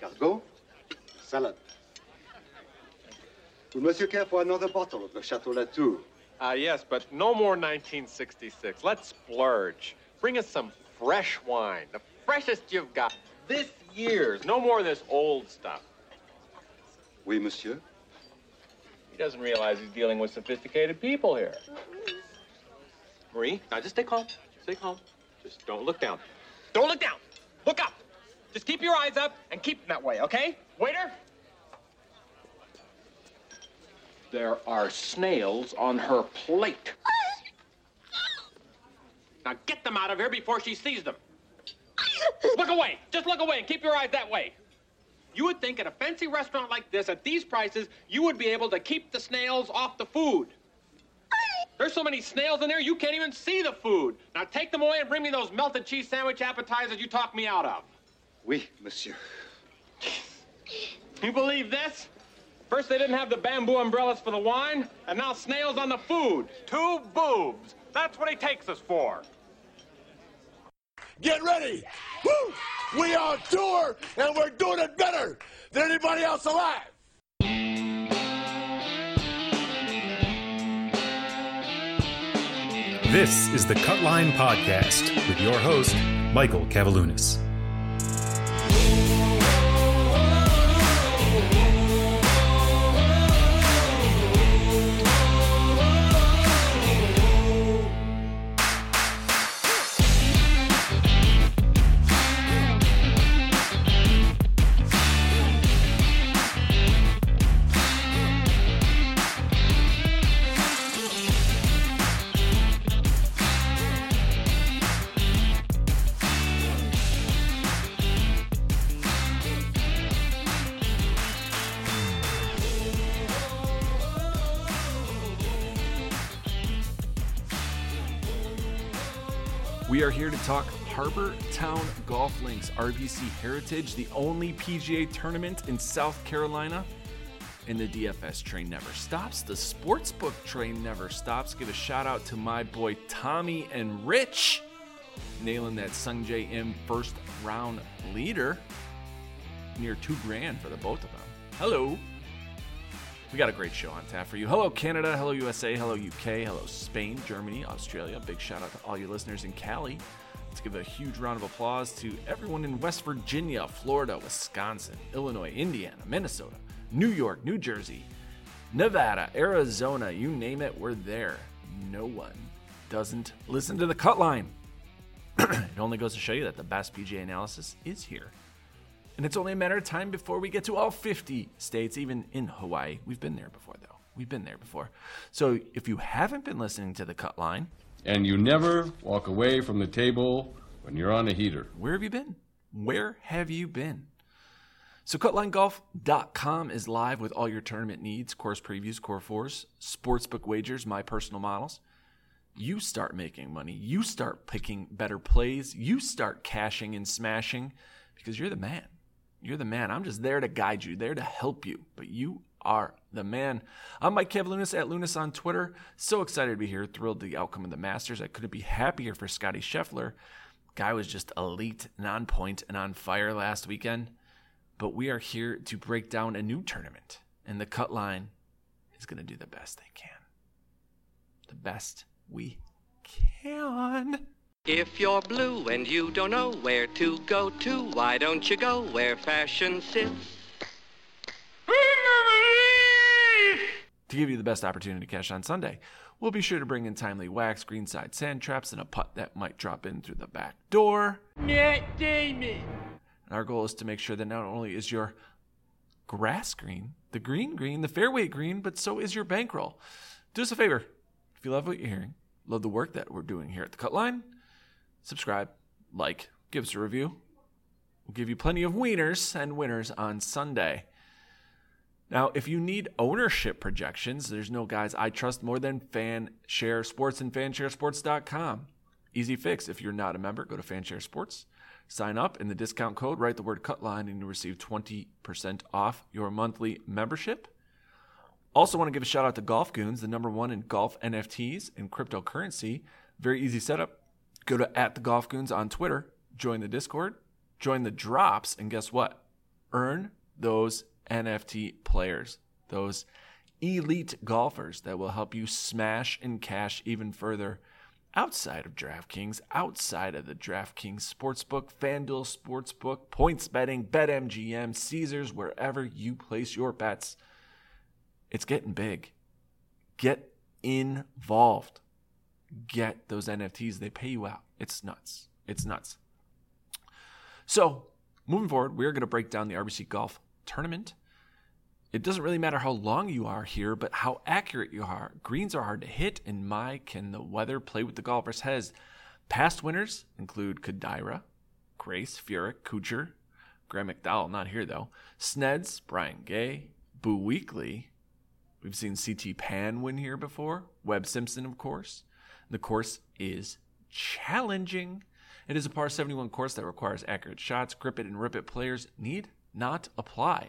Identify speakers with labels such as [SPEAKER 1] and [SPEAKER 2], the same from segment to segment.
[SPEAKER 1] Escargot, salad. Will Monsieur care for another bottle of the Chateau Latour?
[SPEAKER 2] Ah, yes, but no more 1966. Let's splurge. Bring us some fresh wine, the freshest you've got. This year's. No more of this old stuff.
[SPEAKER 1] Oui, monsieur.
[SPEAKER 2] He doesn't realize he's dealing with sophisticated people here. Marie, now just stay calm. Stay calm. Just don't look down. Don't look down. Look up. Just keep your eyes up and keep them that way, okay? Waiter? There are snails on her plate. Now get them out of here before she sees them. Look away. Just look away and keep your eyes that way. You would think at a fancy restaurant like this, at these prices, you would be able to keep the snails off the food. There's so many snails in there, you can't even see the food. Now take them away and bring me those melted cheese sandwich appetizers you talked me out of.
[SPEAKER 1] Oui, monsieur.
[SPEAKER 2] You believe this? First they didn't have the bamboo umbrellas for the wine, and now snails on the food. Two boobs. That's what he takes us for.
[SPEAKER 3] Get ready! Woo! We on tour, and we're doing it better than anybody else alive!
[SPEAKER 4] This is the Cutline Podcast with your host, Michael Kavaliunas.
[SPEAKER 5] We are here to talk Harbour Town Golf Links RBC Heritage, the only PGA tournament in South Carolina. And the DFS train never stops. The sportsbook train never stops. Give a shout out to my boy Tommy and Rich, nailing that Sungjae Im first round leader. Near two grand for the both of them. Hello. We got a great show on tap for you. Hello, Canada. Hello, USA. Hello, UK. Hello, Spain, Germany, Australia. Big shout out to all your listeners in Cali. Let's give a huge round of applause to everyone in West Virginia, Florida, Wisconsin, Illinois, Indiana, Minnesota, New York, New Jersey, Nevada, Arizona. You name it, we're there. No one doesn't listen to the cut line. it only goes to show you that the best PGA analysis is here. And it's only a matter of time before we get to all 50 states, even in Hawaii. We've been there before, though. We've been there before. So if you haven't been listening to the cut line,
[SPEAKER 6] And you never walk away from the table when you're on a heater.
[SPEAKER 5] where have you been? Where have you been? So cutlinegolf.com is live with all your tournament needs, course previews, core fours, sportsbook wagers, my personal models. You start making money. You start picking better plays. You start cashing and smashing because you're the man. You're the man. I'm just there to guide you, there to help you, but you are the man. I'm Mike Kavaliunas at Lunas on Twitter. So excited to be here, thrilled the outcome of the Masters. I couldn't be happier for Scotty Scheffler. Guy was just elite and on point and on fire last weekend. But we are here to break down a new tournament, and the cut line is going to do the best they can. The best we can.
[SPEAKER 7] If you're blue and you don't know where to go to, why don't you go where fashion sits?
[SPEAKER 5] To give you the best opportunity to cash on Sunday, we'll be sure to bring in timely wax, greenside sand traps, and a putt that might drop in through the back door.
[SPEAKER 7] Matt Damon.
[SPEAKER 5] And our goal is to make sure that not only is your grass green, the green green, the fairway green, but so is your bankroll. Do us a favor. If you love what you're hearing, love the work that we're doing here at the Cut Line, subscribe, like, give us a review. We'll give you plenty of wieners and winners on Sunday. Now, if you need ownership projections, there's no guys I trust more than FanShare Sports and FanshareSports.com. Easy fix. If you're not a member, go to FanShare Sports, sign up, and the discount code, write the word cutline, and you receive 20% off your monthly membership. Also, want to give a shout out to Golf Goons, the number one in golf NFTs and cryptocurrency. Very easy setup. Go to at the Golf Goons on Twitter, join the Discord, join the drops, and guess what? earn those NFT players, those elite golfers that will help you smash and cash even further outside of DraftKings, outside of the DraftKings Sportsbook, FanDuel Sportsbook, points betting, BetMGM, Caesars, wherever you place your bets. It's getting big. Get involved. Get those NFTs. They pay you out. It's nuts. It's nuts. So, moving forward, we're going to break down the RBC Golf Tournament. It doesn't really matter how long you are here, but how accurate you are. Greens are hard to hit, and my, can the weather play with the golfer's heads. Past winners include Kodaira, Grace, Furyk, Kuchar, Graham McDowell, not here though, Sneds, Brian Gay, Boo Weekley. We've seen CT Pan win here before, Webb Simpson, of course. The course is challenging. It is a par 71 course that requires accurate shots. Grip it and rip it players need not apply.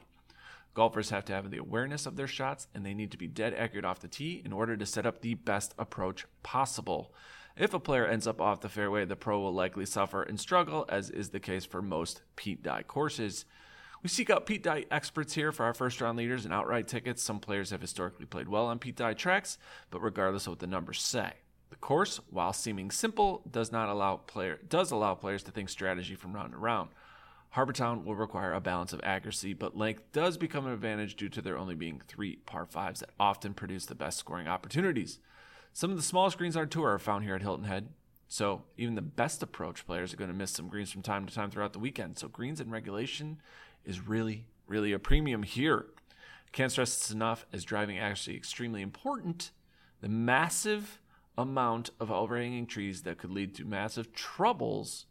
[SPEAKER 5] Golfers have to have the awareness of their shots and they need to be dead accurate off the tee in order to set up the best approach possible. If a player ends up off the fairway, the pro will likely suffer and struggle, as is the case for most Pete Dye courses. We seek out Pete Dye experts here for our first round leaders and outright tickets. Some players have historically played well on Pete Dye tracks, but regardless of what the numbers say. The course, while seeming simple, does not allow player does allow players to think strategy from round to round. Harbour Town will require a balance of accuracy, but length does become an advantage due to there only being three par fives that often produce the best scoring opportunities. Some of the small greens on tour are found here at Hilton Head, so even the best approach players are going to miss some greens from time to time throughout the weekend. So greens in regulation is really, really a premium here. Can't stress this enough as driving actually extremely important. The massive amount of overhanging trees that could lead to massive troubles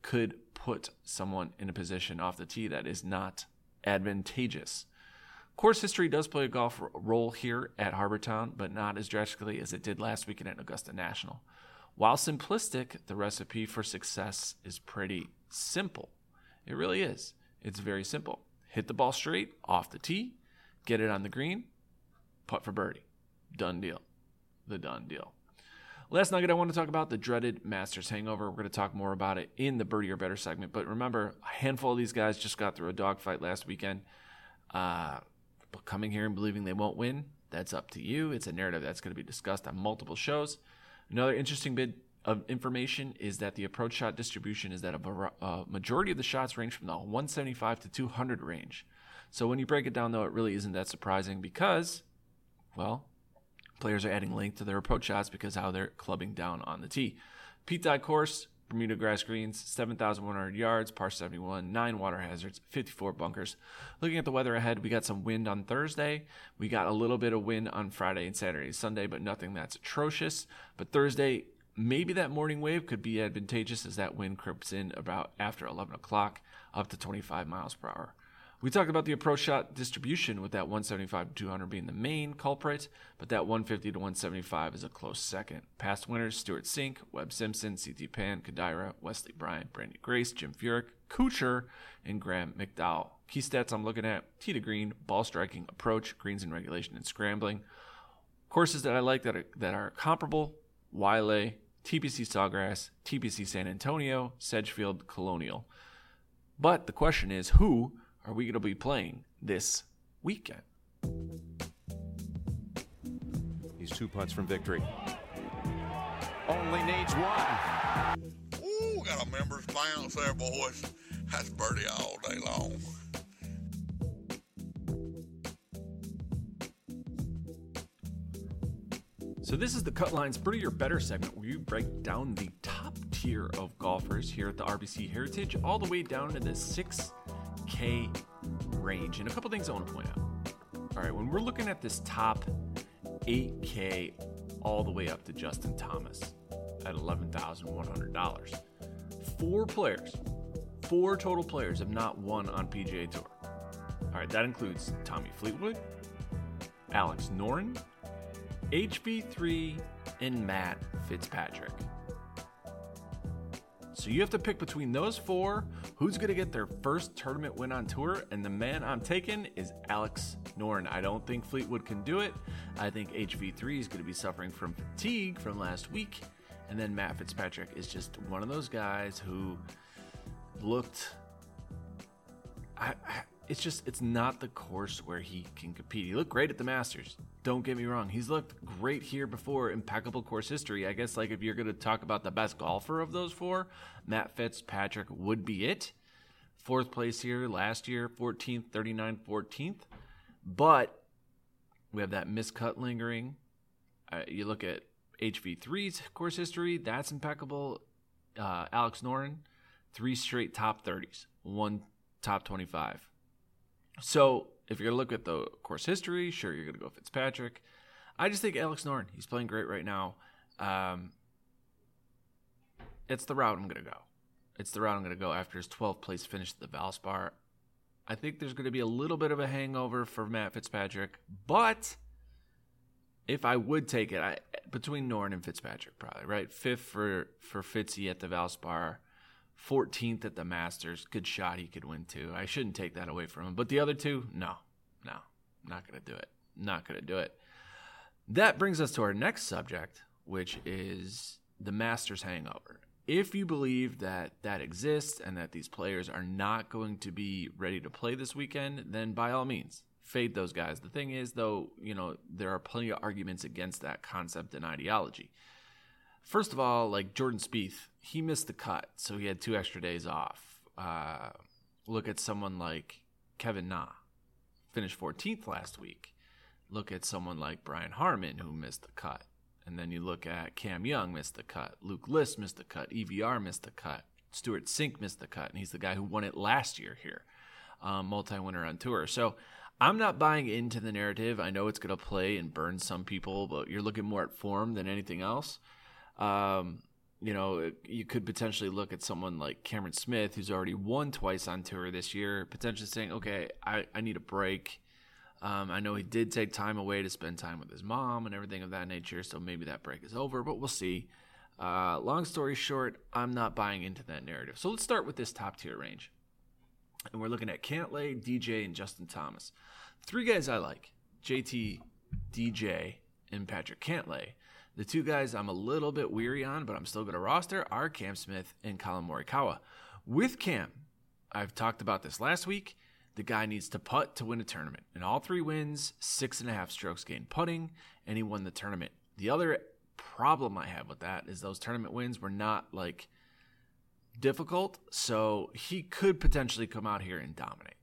[SPEAKER 5] could put someone in a position off the tee that is not advantageous. Course history does play a golf role here at Harbour Town, but not as drastically as it did last weekend at Augusta National. While simplistic, the recipe for success is pretty simple. It really is. It's very simple. Hit the ball straight off the tee, get it on the green, putt for birdie. Done deal. The done deal. Last nugget I want to talk about the dreaded Masters hangover. We're going to talk more about it in the Birdie or Better segment. But remember, a handful of these guys just got through a dogfight last weekend. Uh, but coming here and believing they won't win, that's up to you. It's a narrative that's going to be discussed on multiple shows. Another interesting bit of information is that the approach shot distribution is that a, a majority of the shots range from the 175 to 200 range. So when you break it down, though, it really isn't that surprising because, well, Players are adding length to their approach shots because how they're clubbing down on the tee. Pete Dye course, Bermuda grass greens, 7,100 yards, par 71, nine water hazards, 54 bunkers. Looking at the weather ahead, we got some wind on Thursday. We got a little bit of wind on Friday and Saturday Sunday, but nothing that's atrocious. But Thursday, maybe that morning wave could be advantageous as that wind creeps in about after 11 o'clock, up to 25 miles per hour. We talked about the approach shot distribution with that 175 to 200 being the main culprit, but that 150 to 175 is a close second. Past winners Stewart Cink, Webb Simpson, CT Pan, Kodaira, Wesley Bryan, Branden Grace, Jim Furyk, Kuchar, and Graham McDowell. Key stats I'm looking at tee to green, ball striking, approach, greens in regulation, and scrambling. Courses that I like that are, that are comparable Waialae, TPC Sawgrass, TPC San Antonio, Sedgefield, Colonial. But the question is who are we going to be playing this weekend?
[SPEAKER 8] He's two putts from victory. Only needs one.
[SPEAKER 3] Ooh, got a members bounce there, boys. That's birdie all day long.
[SPEAKER 5] So this is the Cut Lines Birdie or Better segment where you break down the top tier of golfers here at the RBC Heritage all the way down to the 6K range. And a couple things I want to point out. All right, when we're looking at this top 8K all the way up to Justin Thomas at $11,100, four players, four total players have not won on PGA Tour. All right, that includes Tommy Fleetwood, Alex Noren, HV3, and Matt Fitzpatrick. So you have to pick between those four who's going to get their first tournament win on tour, and the man I'm taking is Alex Noren. I don't think Fleetwood can do it. I think HV3 is going to be suffering from fatigue from last week, and then Matt Fitzpatrick is just one of those guys who looked. I, I, it's just it's not the course where he can compete. He looked great at the Masters. Don't get me wrong. He's looked great here before. Impeccable course history. I guess like if you're going to talk about the best golfer of those four, Matt Fitzpatrick would be it. Fourth place here last year, 14th, 39, 14th. But we have that miscut lingering. Uh, you look at HV3's course history, that's impeccable. Uh, Alex Noren, three straight top 30s, one top 25. So if you're to look at the course history, sure, you're to go Fitzpatrick. I just think Alex Noren, he's playing great right now. Um, it's the route I'm to go. It's the route I'm to go after his 12th place finish at the Valspar. I think there's to be a little bit of a hangover for Matt Fitzpatrick, but if I would take it, I between Noren and Fitzpatrick, probably right. Fifth for for Fitzy at the Valspar, fourteenth at the Masters. Good shot, he could win too. I shouldn't take that away from him. But the other two, no, no, not gonna do it. Not gonna do it. That brings us to our next subject, which is the Masters hangover. If you believe that that exists and that these players are not going to be ready to play this weekend, then by all means, fade those guys. The thing is, though, you know, there are plenty of arguments against that concept and ideology. First of all, like Jordan Spieth, he missed the cut, so he had two extra days off. Uh, look at someone like Kevin Na, finished 14th last week. Look at someone like Brian Harman, who missed the cut. And then you look at Cam Young missed the cut. Luke List missed the cut. EVR missed the cut. Stewart Cink missed the cut, and he's the guy who won it last year here, um, multi-winner on tour. So I'm not buying into the narrative. I know it's going to play and burn some people, but you're looking more at form than anything else. Um, you know, you could potentially look at someone like Cameron Smith, who's already won twice on tour this year, potentially saying, okay, I, I need a break. Um, I know he did take time away to spend time with his mom and everything of that nature, so maybe that break is over, but we'll see. Uh, long story short, I'm not buying into that narrative. So let's start with this top tier range. And we're looking at Cantlay, DJ, and Justin Thomas. Three guys I like JT, DJ, and Patrick Cantlay. The two guys I'm a little bit weary on, but I'm still going to roster are Cam Smith and Collin Morikawa. With Cam, I've talked about this last week. The guy needs to putt to win a tournament. In all three wins, six and a half strokes gained putting, and he won the tournament. The other problem I have with that is those tournament wins were not like difficult, so he could potentially come out here and dominate.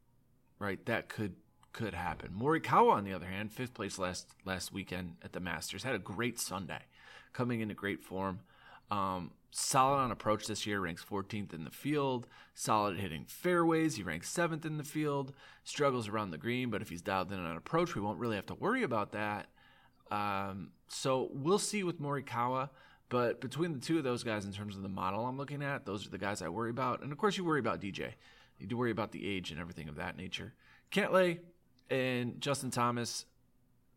[SPEAKER 5] Right? That could could happen. Morikawa, on the other hand, fifth place last last weekend at the Masters, had a great Sunday, coming into great form. Um, solid on approach this year, ranks 14th in the field. Solid hitting fairways, he ranks seventh in the field. Struggles around the green, but if he's dialed in on approach, we won't really have to worry about that. Um, so we'll see with Morikawa. But between the two of those guys, in terms of the model I'm looking at, those are the guys I worry about. And of course, you worry about DJ. You do worry about the age and everything of that nature. Cantlay and Justin Thomas,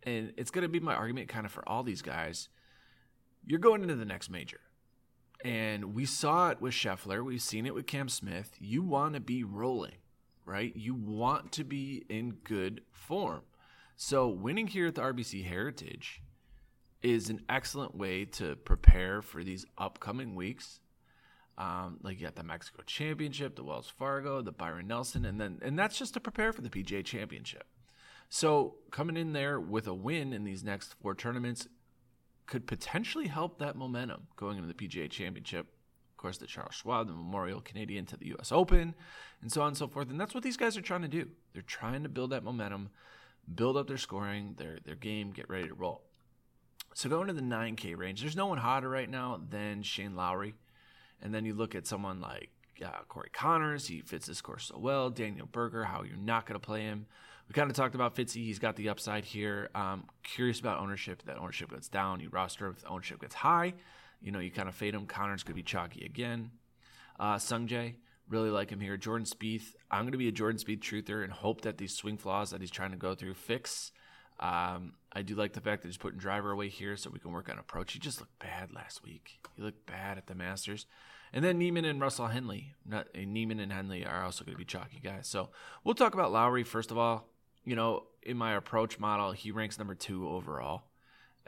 [SPEAKER 5] and it's going to be my argument kind of for all these guys. You're going into the next major. And we saw it with Scheffler. We've seen it with Cam Smith. You want to be rolling, right? You want to be in good form. So winning here at the RBC Heritage is an excellent way to prepare for these upcoming weeks. Um, like you got the Mexico Championship, the Wells Fargo, the Byron Nelson, and then and that's just to prepare for the PGA Championship. So coming in there with a win in these next four tournaments could potentially help that momentum going into the PGA Championship. Of course, the Charles Schwab, the Memorial Canadian to the U.S. Open, and so on and so forth. And that's what these guys are trying to do. They're trying to build that momentum, build up their scoring, their their game, get ready to roll. So going to the 9K range, there's no one hotter right now than Shane Lowry. And then you look at someone like uh, Corey Conners, he fits this course so well. Daniel Berger, how you're not going to play him. We kind of talked about Fitzy. He's got the upside here. Um, curious about ownership. That ownership gets down, you roster. The ownership gets high, you know, you kind of fade him. Conners could be chalky again. Uh, Sungjae, really like him here. Jordan Spieth, I'm going to be a Jordan Spieth truther and hope that these swing flaws that he's trying to go through fix. Um, I do like the fact that he's putting driver away here so we can work on approach. He just looked bad last week. He looked bad at the Masters. And then Niemann and Russell Henley. Not, uh, Niemann and Henley are also going to be chalky guys. So we'll talk about Lowry first of all. You know, in my approach model, he ranks number two overall.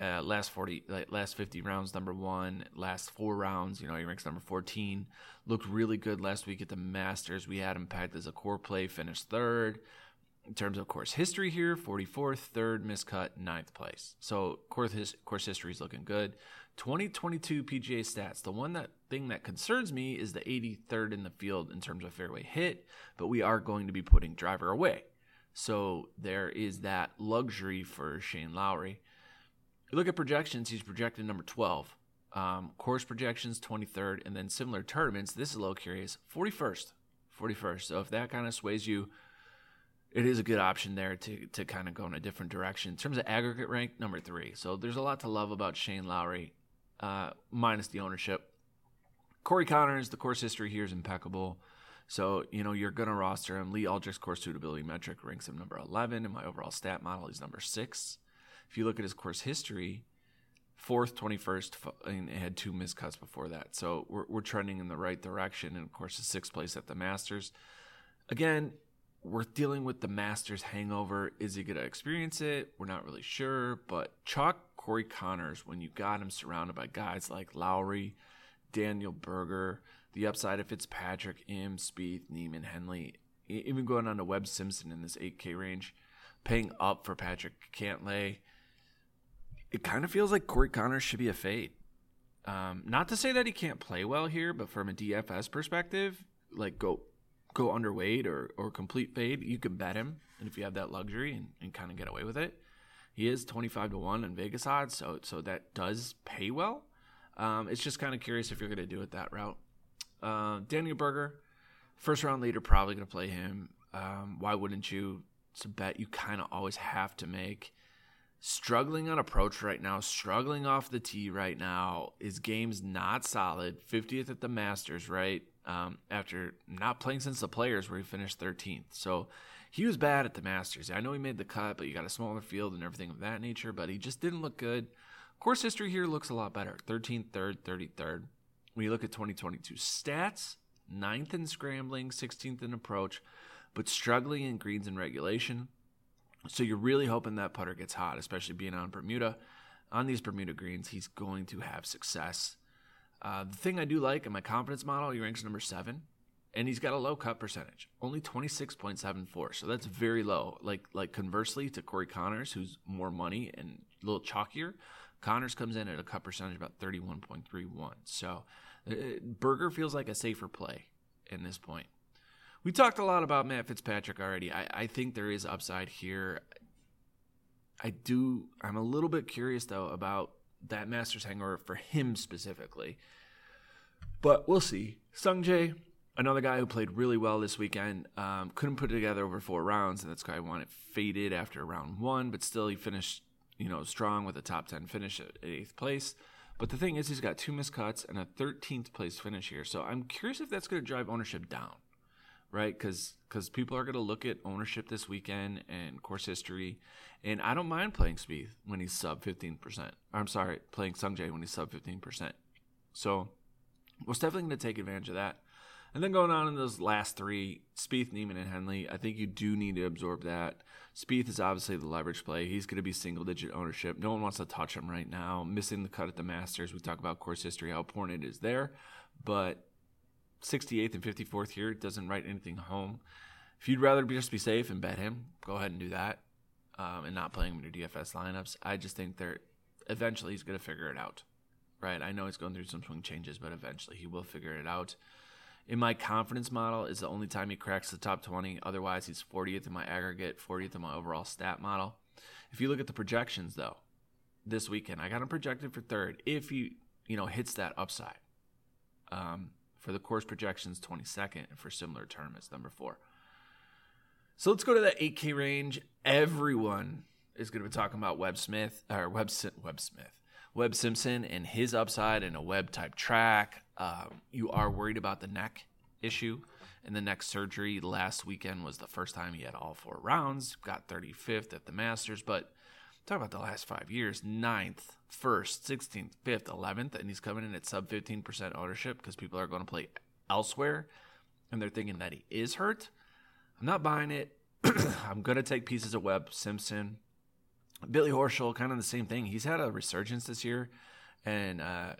[SPEAKER 5] Uh, last 40, like, last 50 rounds, number one. Last four rounds, you know, he ranks number 14. Looked really good last week at the Masters. We had him pegged as a core play, finished third. in terms of course history here 44th, third, miscut, ninth place. So course, his, course history is looking good. 2022 PGA stats. The one that thing that concerns me is the 83rd in the field in terms of fairway hit, but we are going to be putting driver away. So there is that luxury for Shane Lowry. You look at projections, he's projected number 12. Um, course projections 23rd, and then similar tournaments. This is a little curious 41st. 41st. So if that kind of sways you, it is a good option there to, to kind of go in a different direction. In terms of aggregate rank, number three. So there's a lot to love about Shane Lowry, uh, minus the ownership. Corey Conners, the course history here is impeccable. So, you know, you're going to roster him. Lee Aldrich's course suitability metric ranks him number 11. In my overall stat model, he's number six. If you look at his course history, fourth, 21st, and had two miscuts before that. So we're, we're trending in the right direction. And of course, the sixth place at the Masters. Again, we're dealing with the Masters hangover. Is he going to experience it? We're not really sure. But chalk Corey Conners when you got him surrounded by guys like Lowry, Daniel Berger, the upside of Fitzpatrick, Im, Spieth, Niemann, Henley, even going on to Webb Simpson in this 8K range, paying up for Patrick Cantlay it kind of feels like Corey Conners should be a fade. Um, not to say that he can't play well here, but from a DFS perspective, like go go underweight or or complete fade, you can bet him, and if you have that luxury and, and kind of get away with it, he is twenty five to one in Vegas odds, so so that does pay well. Um, it's just kind of curious if you're going to do it that route. Uh, Daniel Berger, first round leader, probably going to play him. Um, why wouldn't you? It's a bet you kind of always have to make struggling on approach right now, struggling off the tee right now. His game's not solid. 50th at the Masters, right? Um, after not playing since the Players, where he finished 13th. So he was bad at the Masters. I know he made the cut, but you got a smaller field and everything of that nature. But he just didn't look good. Course history here looks a lot better. 13th, 3rd, 33rd. When you look at 2022 stats, 9th in scrambling, 16th in approach, but struggling in greens and regulation. So you're really hoping that putter gets hot, especially being on Bermuda. On these Bermuda greens, he's going to have success. Uh, the thing I do like in my confidence model, he ranks number seven, and he's got a low cut percentage, only 26.74. So that's very low. Like like conversely to Corey Conners, who's more money and a little chalkier, Conners comes in at a cut percentage about 31.31. So uh, Berger feels like a safer play in this point. We talked a lot about Matt Fitzpatrick already. I, I think there is upside here. I do. I'm a little bit curious though about that Masters hangover for him specifically, but we'll see. Sungjae, another guy who played really well this weekend, um, couldn't put it together over four rounds, and that's why I want it faded after round one. But still, he finished, you know, strong with a top ten finish at eighth place. But the thing is, he's got two miscuts and a 13th place finish here. So I'm curious if that's going to drive ownership down right? Because because people are going to look at ownership this weekend and course history, and I don't mind playing Spieth when he's sub fifteen percent. I'm sorry, playing Sungjae when he's sub fifteen percent. So, we're definitely going to take advantage of that. And then going on in those last three, Spieth, Niemann, and Henley, I think you do need to absorb that. Spieth is obviously the leverage play. He's going to be single digit ownership. No one wants to touch him right now. Missing the cut at the Masters. We talk about course history, how important it is there. But 68th and 54th here doesn't write anything home. If you'd rather just be safe and bet him, go ahead and do that, um, and not playing him in your DFS lineups. I just think they're eventually he's going to figure it out, right? I know he's going through some swing changes, but eventually he will figure it out. In my confidence model, is the only time he cracks the top 20. Otherwise, he's 40th in my aggregate, 40th in my overall stat model. If you look at the projections, though, this weekend, I got him projected for third if he, you know, hits that upside. Um, for the course projections, 22nd, and for similar tournaments, number four. So let's go to that 8K range. Everyone is going to be talking about Webb Smith or Webb Webb Smith, Webb Simpson, and his upside in a Webb type track. Um, you are worried about the neck issue and the neck surgery. Last weekend was the first time he had all four rounds. Got 35th at the Masters, but talk about the last five years: ninth, first, 16th, 5th, 11th, and he's coming in at sub 15% ownership because people are going to play elsewhere and they're thinking that he is hurt. I'm not buying it. I'm going to take pieces of Webb, Simpson, Billy Horschel, kind of the same thing. He's had a resurgence this year, and uh,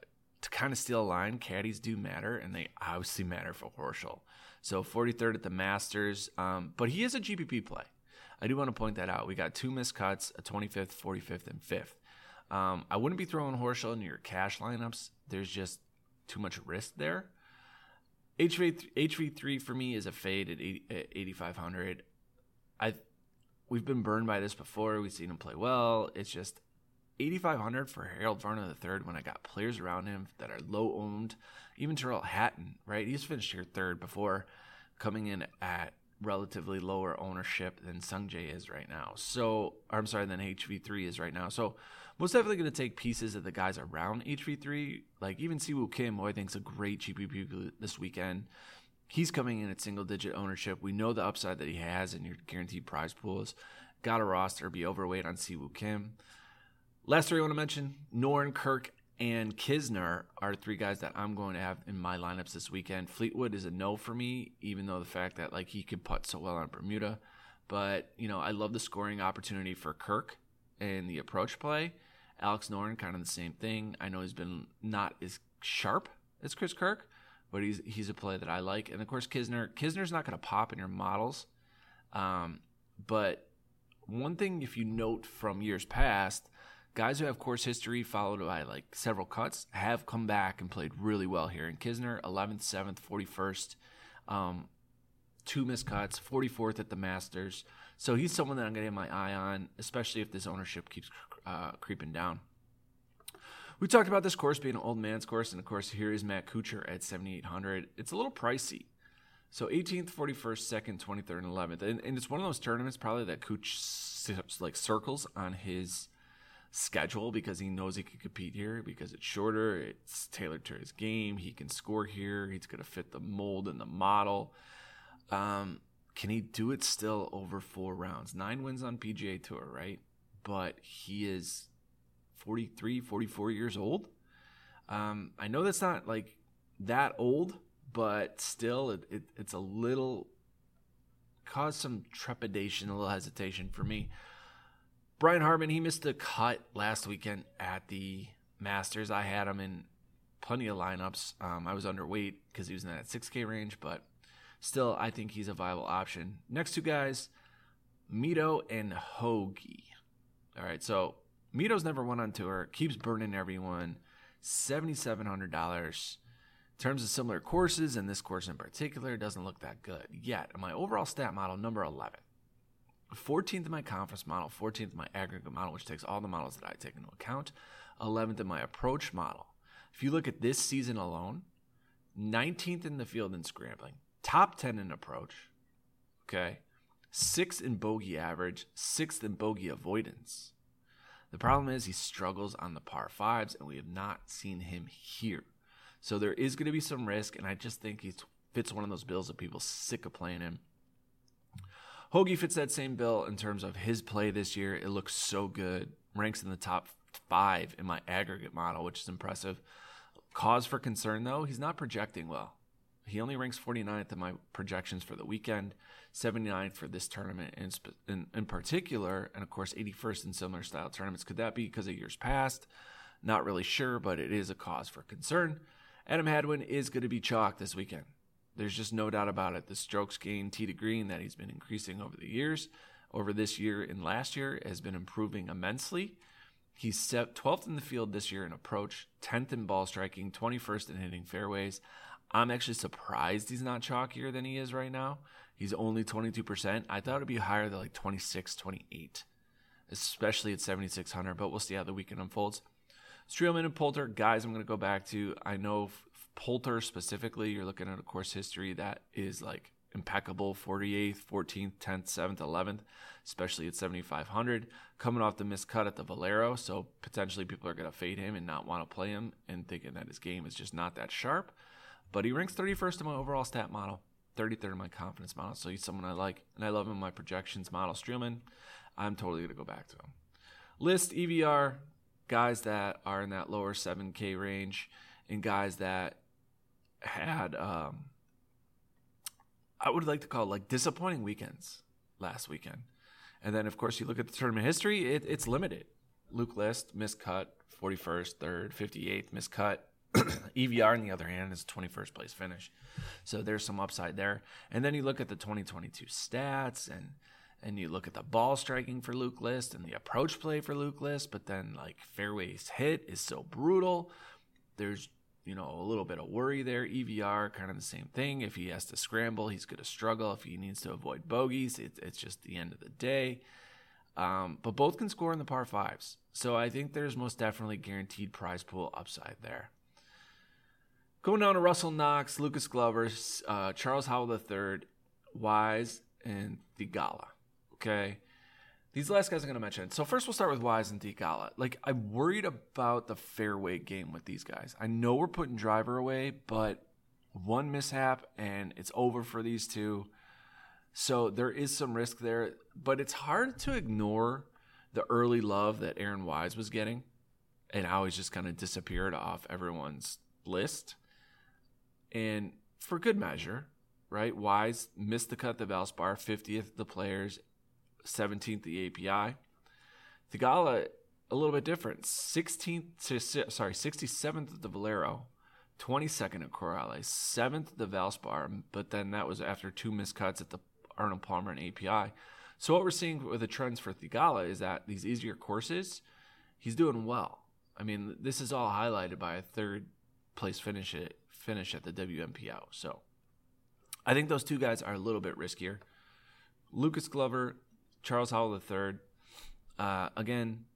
[SPEAKER 5] to kind of steal a line, caddies do matter, and they obviously matter for Horschel. So 43rd at the Masters, um, but he is a GPP play. I do want to point that out. We got two missed cuts, a 25th, 45th, and 5th. Um, I wouldn't be throwing Horschel into your cash lineups. There's just too much risk there. HV HV3 for me is a fade at, 80, at 8500. I we've been burned by this before. We've seen him play well. It's just 8500 for Harold Varner III when I got players around him that are low owned. Even Tyrrell Hatton, right? He's finished here third before coming in at relatively lower ownership than Sungjae is right now. So, I'm sorry, than HV3 is right now. So, most definitely going to take pieces of the guys around HV3. Like even Siwoo Kim, who I think is a great GPP this weekend. He's coming in at single digit ownership. We know the upside that he has in your guaranteed prize pools. Got a roster, be overweight on Siwoo Kim. Last three I want to mention Noren, Kirk, and Kisner are three guys that I'm going to have in my lineups this weekend. Fleetwood is a no for me, even though the fact that like he can putt so well on Bermuda. But, you know, I love the scoring opportunity for Kirk and the approach play. Alex Noren, kind of the same thing. I know he's been not as sharp as Chris Kirk, but he's he's a play that I like. And of course, Kisner. Kisner's not going to pop in your models, um, but one thing, if you note from years past, guys who have course history followed by like several cuts have come back and played really well here. In Kisner, 11th, 7th, 41st, um, two missed cuts, 44th at the Masters. So he's someone that I'm going to have my eye on, especially if this ownership keeps uh, creeping down. We talked about this course being an old man's course, and of course, here is Matt Kuchar at 7,800. It's a little pricey. So 18th, 41st, 2nd, 23rd, and 11th. And, and it's one of those tournaments probably that Cooch like circles on his schedule because he knows he can compete here because it's shorter, it's tailored to his game, he can score here, he's going to fit the mold and the model. Um, can he do it still over four rounds? Nine wins on PGA Tour, right? But he is 43, 44 years old. Um, I know that's not like that old, but still, it, it, it's a little caused some trepidation, a little hesitation for me. Brian Harman, he missed a cut last weekend at the Masters. I had him in plenty of lineups. Um, I was underweight because he was in that 6K range, but still, I think he's a viable option. Next two guys, Mito and Hoge. All right, so Mito's never won on tour, keeps burning everyone. $7,700. In terms of similar courses, and this course in particular doesn't look that good yet. My overall stat model, number 11. 14th in my confidence model, 14th in my aggregate model, which takes all the models that I take into account, 11th in my approach model. If you look at this season alone, 19th in the field in scrambling, top 10 in approach, okay, sixth in bogey average, sixth in bogey avoidance. The problem is he struggles on the par fives, and we have not seen him here. So there is going to be some risk, and I just think he fits one of those bills that people sick of playing him. Hoge fits that same bill in terms of his play this year. It looks so good. Ranks in the top five in my aggregate model, which is impressive. Cause for concern, though, he's not projecting well. He only ranks 49th in my projections for the weekend, 79th for this tournament in, in, in particular, and of course 81st in similar style tournaments. Could that be because of years past? Not really sure, but it is a cause for concern. Adam Hadwin is going to be chalk this weekend. There's just no doubt about it. The strokes gained tee to green that he's been increasing over the years, over this year and last year, has been improving immensely. He's 12th in the field this year in approach, 10th in ball striking, 21st in hitting fairways. I'm actually surprised he's not chalkier than he is right now. He's only 22%. I thought it'd be higher than like 26, 28, especially at 7,600, but we'll see how the weekend unfolds. Streelman and Poulter, guys, I'm going to go back to. I know Poulter specifically, you're looking at a course history that is like impeccable 48th, 14th, 10th, 7th, 11th, especially at 7,500. Coming off the missed cut at the Valero, so potentially people are going to fade him and not want to play him and thinking that his game is just not that sharp. But he ranks 31st in my overall stat model, 33rd in my confidence model, so he's someone I like. And I love him in my projections model. Streelman, I'm totally going to go back to him. List EVR, guys that are in that lower 7K range and guys that had um, I would like to call it like disappointing weekends last weekend. And then of course you look at the tournament history, it, it's limited. Luke List, miscut, 41st, 3rd, 58th, miscut. EVR on the other hand is 21st place finish. So there's some upside there. And then you look at the 2022 stats and and you look at the ball striking for Luke List and the approach play for Luke List, but then like fairways hit is so brutal. There's you know a little bit of worry there. EVR kind of the same thing. If he has to scramble, he's going to struggle. If he needs to avoid bogeys, it, it's just the end of the day. Um, but both can score in the par fives, so I think there's most definitely guaranteed prize pool upside there. Going down to Russell Knox, Lucas Glover, uh, Charles Howell III, Wise, and Theegala. Okay. These last guys I'm going to mention. So first, we'll start with Wise and Theegala. Like I'm worried about the fairway game with these guys. I know we're putting driver away, but one mishap and it's over for these two. So there is some risk there, but it's hard to ignore the early love that Aaron Wise was getting and how he's just kind of disappeared off everyone's list. And for good measure, right? Wise missed the cut the Valspar, 50th the players, 17th the API. Theegala a little bit different. 16th to sorry, 67th at the Valero, 22nd at Corales, 7th at the Valspar, but then that was after two miscuts at the Arnold Palmer and API. So what we're seeing with the trends for Theegala is that these easier courses, he's doing well. I mean, this is all highlighted by a third place finish at finish at the WMPO. So I think those two guys are a little bit riskier. Lucas Glover, Charles Howell III. Uh, again,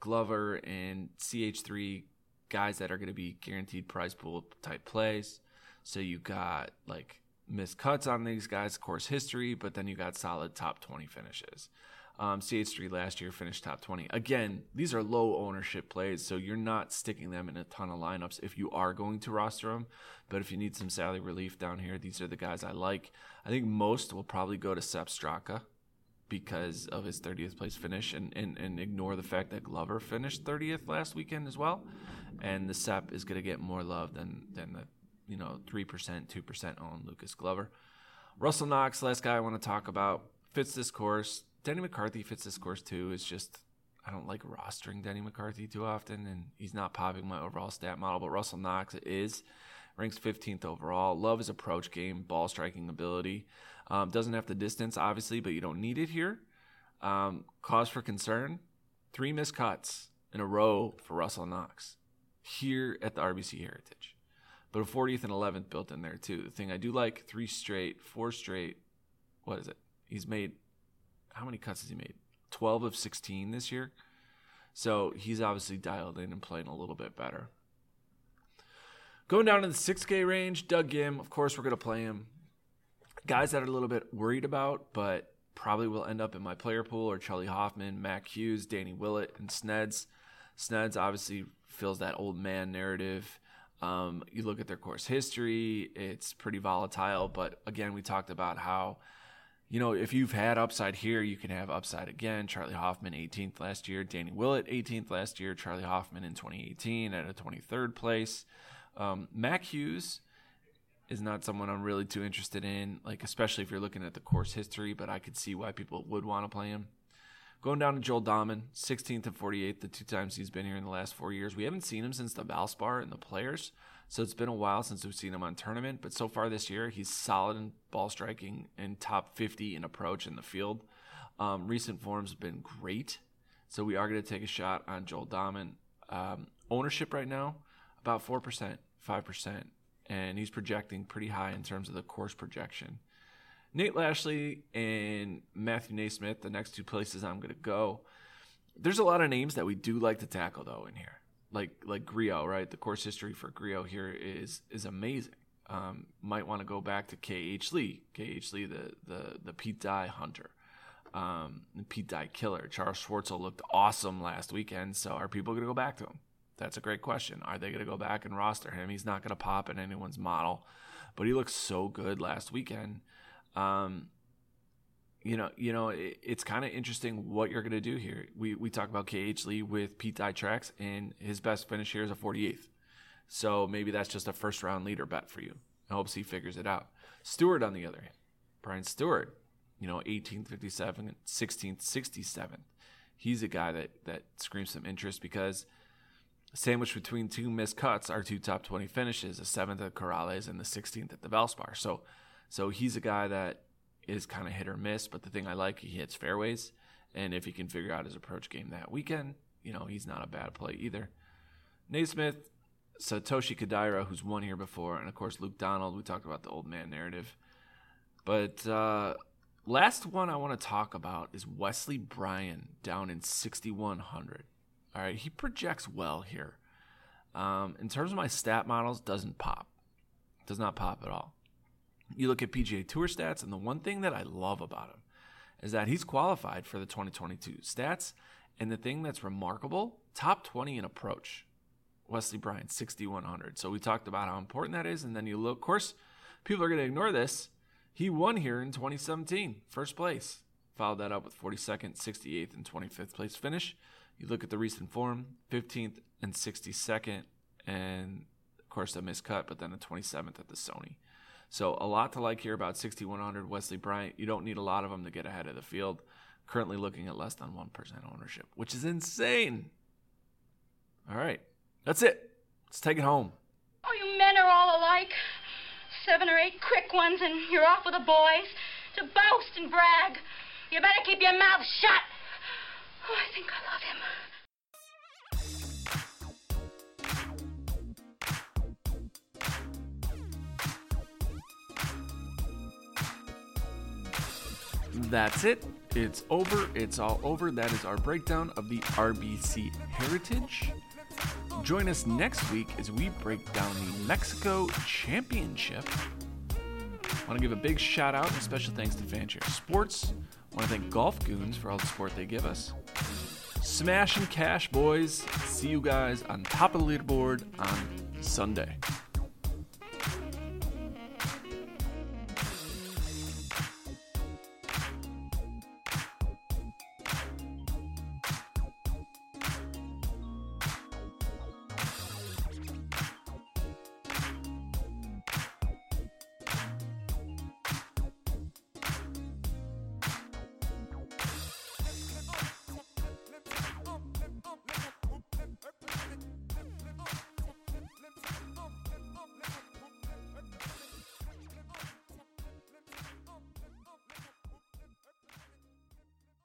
[SPEAKER 5] Glover and CH3 guys that are going to be guaranteed prize pool type plays. So you got like missed cuts on these guys, course history, but then you got solid top 20 finishes. Um, CH3 last year finished top 20. Again, these are low ownership plays, so you're not sticking them in a ton of lineups if you are going to roster them. But if you need some salary relief down here, these are the guys I like. I think most will probably go to Sepp Straka because of his 30th place finish and, and, and ignore the fact that Glover finished 30th last weekend as well. And the Sepp is going to get more love than, than the you know 3%, 2% on Lucas Glover. Russell Knox, last guy I want to talk about, fits this course Denny McCarthy fits this course too. It's just I don't like rostering Denny McCarthy too often, and he's not popping my overall stat model. But Russell Knox is ranks 15th overall. Love his approach game, ball striking ability. Um, doesn't have the distance, obviously, but you don't need it here. Um, cause for concern: three missed cuts in a row for Russell Knox here at the RBC Heritage, but a 40th and 11th built in there too. The thing I do like: three straight, four straight. What is it? He's made how many cuts has he made? 12 of 16 this year. So he's obviously dialed in and playing a little bit better. Going down in the 6K range, Doug Ghim, of course, we're going to play him. Guys that are a little bit worried about, but probably will end up in my player pool are Charley Hoffman, Mac Hughes, Danny Willett, and Sneds. Sneds obviously fills that old man narrative. Um, you look at their course history, it's pretty volatile, but again, we talked about how you know, if you've had upside here, you can have upside again. Charley Hoffman, 18th last year. Danny Willett, 18th last year. Charley Hoffman in 2018 at a 23rd place. Um, Mac Hughes is not someone I'm really too interested in, like especially if you're looking at the course history. But I could see why people would want to play him. Going down to Joel Dahmen, 16th and 48th, the two times he's been here in the last four years. We haven't seen him since the Valspar and the Players. So it's been a while since we've seen him on tournament, but so far this year, he's solid in ball striking and top 50 in approach in the field. Um, recent forms have been great. So we are going to take a shot on Joel Dahmen. Um, ownership right now, about 4%, 5%. And he's projecting pretty high in terms of the course projection. Nate Lashley and Matthew NeSmith, the next two places I'm going to go. There's a lot of names that we do like to tackle, though, in here like like Grillo, right? The course history for Grillo here is is amazing. Um, might want to go back to K.H. Lee, K.H. Lee, the the the Pete Dye hunter, um, Pete Dye killer. Charles Schwartzel looked awesome last weekend. So are people going to go back to him? That's a great question. Are they going to go back and roster him? He's not going to pop in anyone's model, but he looked so good last weekend. Um, you know, you know, it, it's kind of interesting what you're going to do here. We we talk about KH Lee with Pete Dye tracks, and his best finish here is a 48th. So maybe that's just a first round leader bet for you. I hope he figures it out. Stuard, on the other hand, Brian Stuard, you know, 18th, 57th, 16th, 67th. He's a guy that that screams some interest because sandwiched between two missed cuts are two top 20 finishes, the seventh at Corales and the 16th at the Valspar. So, so he's a guy that is kind of hit or miss, but the thing I like, he hits fairways. And if he can figure out his approach game that weekend, you know, he's not a bad play either. NeSmith, Satoshi Kodaira, who's won here before, and of course Luke Donald. We talked about the old man narrative. But uh, last one I want to talk about is Wesley Bryan down in 6,100. All right, he projects well here. Um, in terms of my stat models, doesn't pop. Does not pop at all. You look at PGA Tour stats, and the one thing that I love about him is that he's qualified for the 2022 stats. And the thing that's remarkable, top 20 in approach. Wesley Bryan, 6,100. So we talked about how important that is. And then you look, of course, people are going to ignore this. He won here in 2017, first place. Followed that up with 42nd, 68th, and 25th place finish. You look at the recent form, 15th and 62nd, and of course a miscut, but then a 27th at the Sony. So a lot to like here about 6100 Wesley Bryan. You don't need a lot of them to get ahead of the field. Currently looking at less than 1% ownership, which is insane. All right, that's it. Let's take it home.
[SPEAKER 9] Oh, you men are all alike. Seven or eight quick ones, and you're off with the boys to boast and brag. You better keep your mouth shut. Oh, I think I love him.
[SPEAKER 5] That's it. It's over. It's all over. That is our breakdown of the RBC Heritage. Join us next week as we break down the Mexico Championship. I want to give a big shout out and special thanks to Fanshare Sports. I want to thank Golf Goons for all the support they give us. Smash and cash, boys. See you guys on top of the leaderboard on Sunday.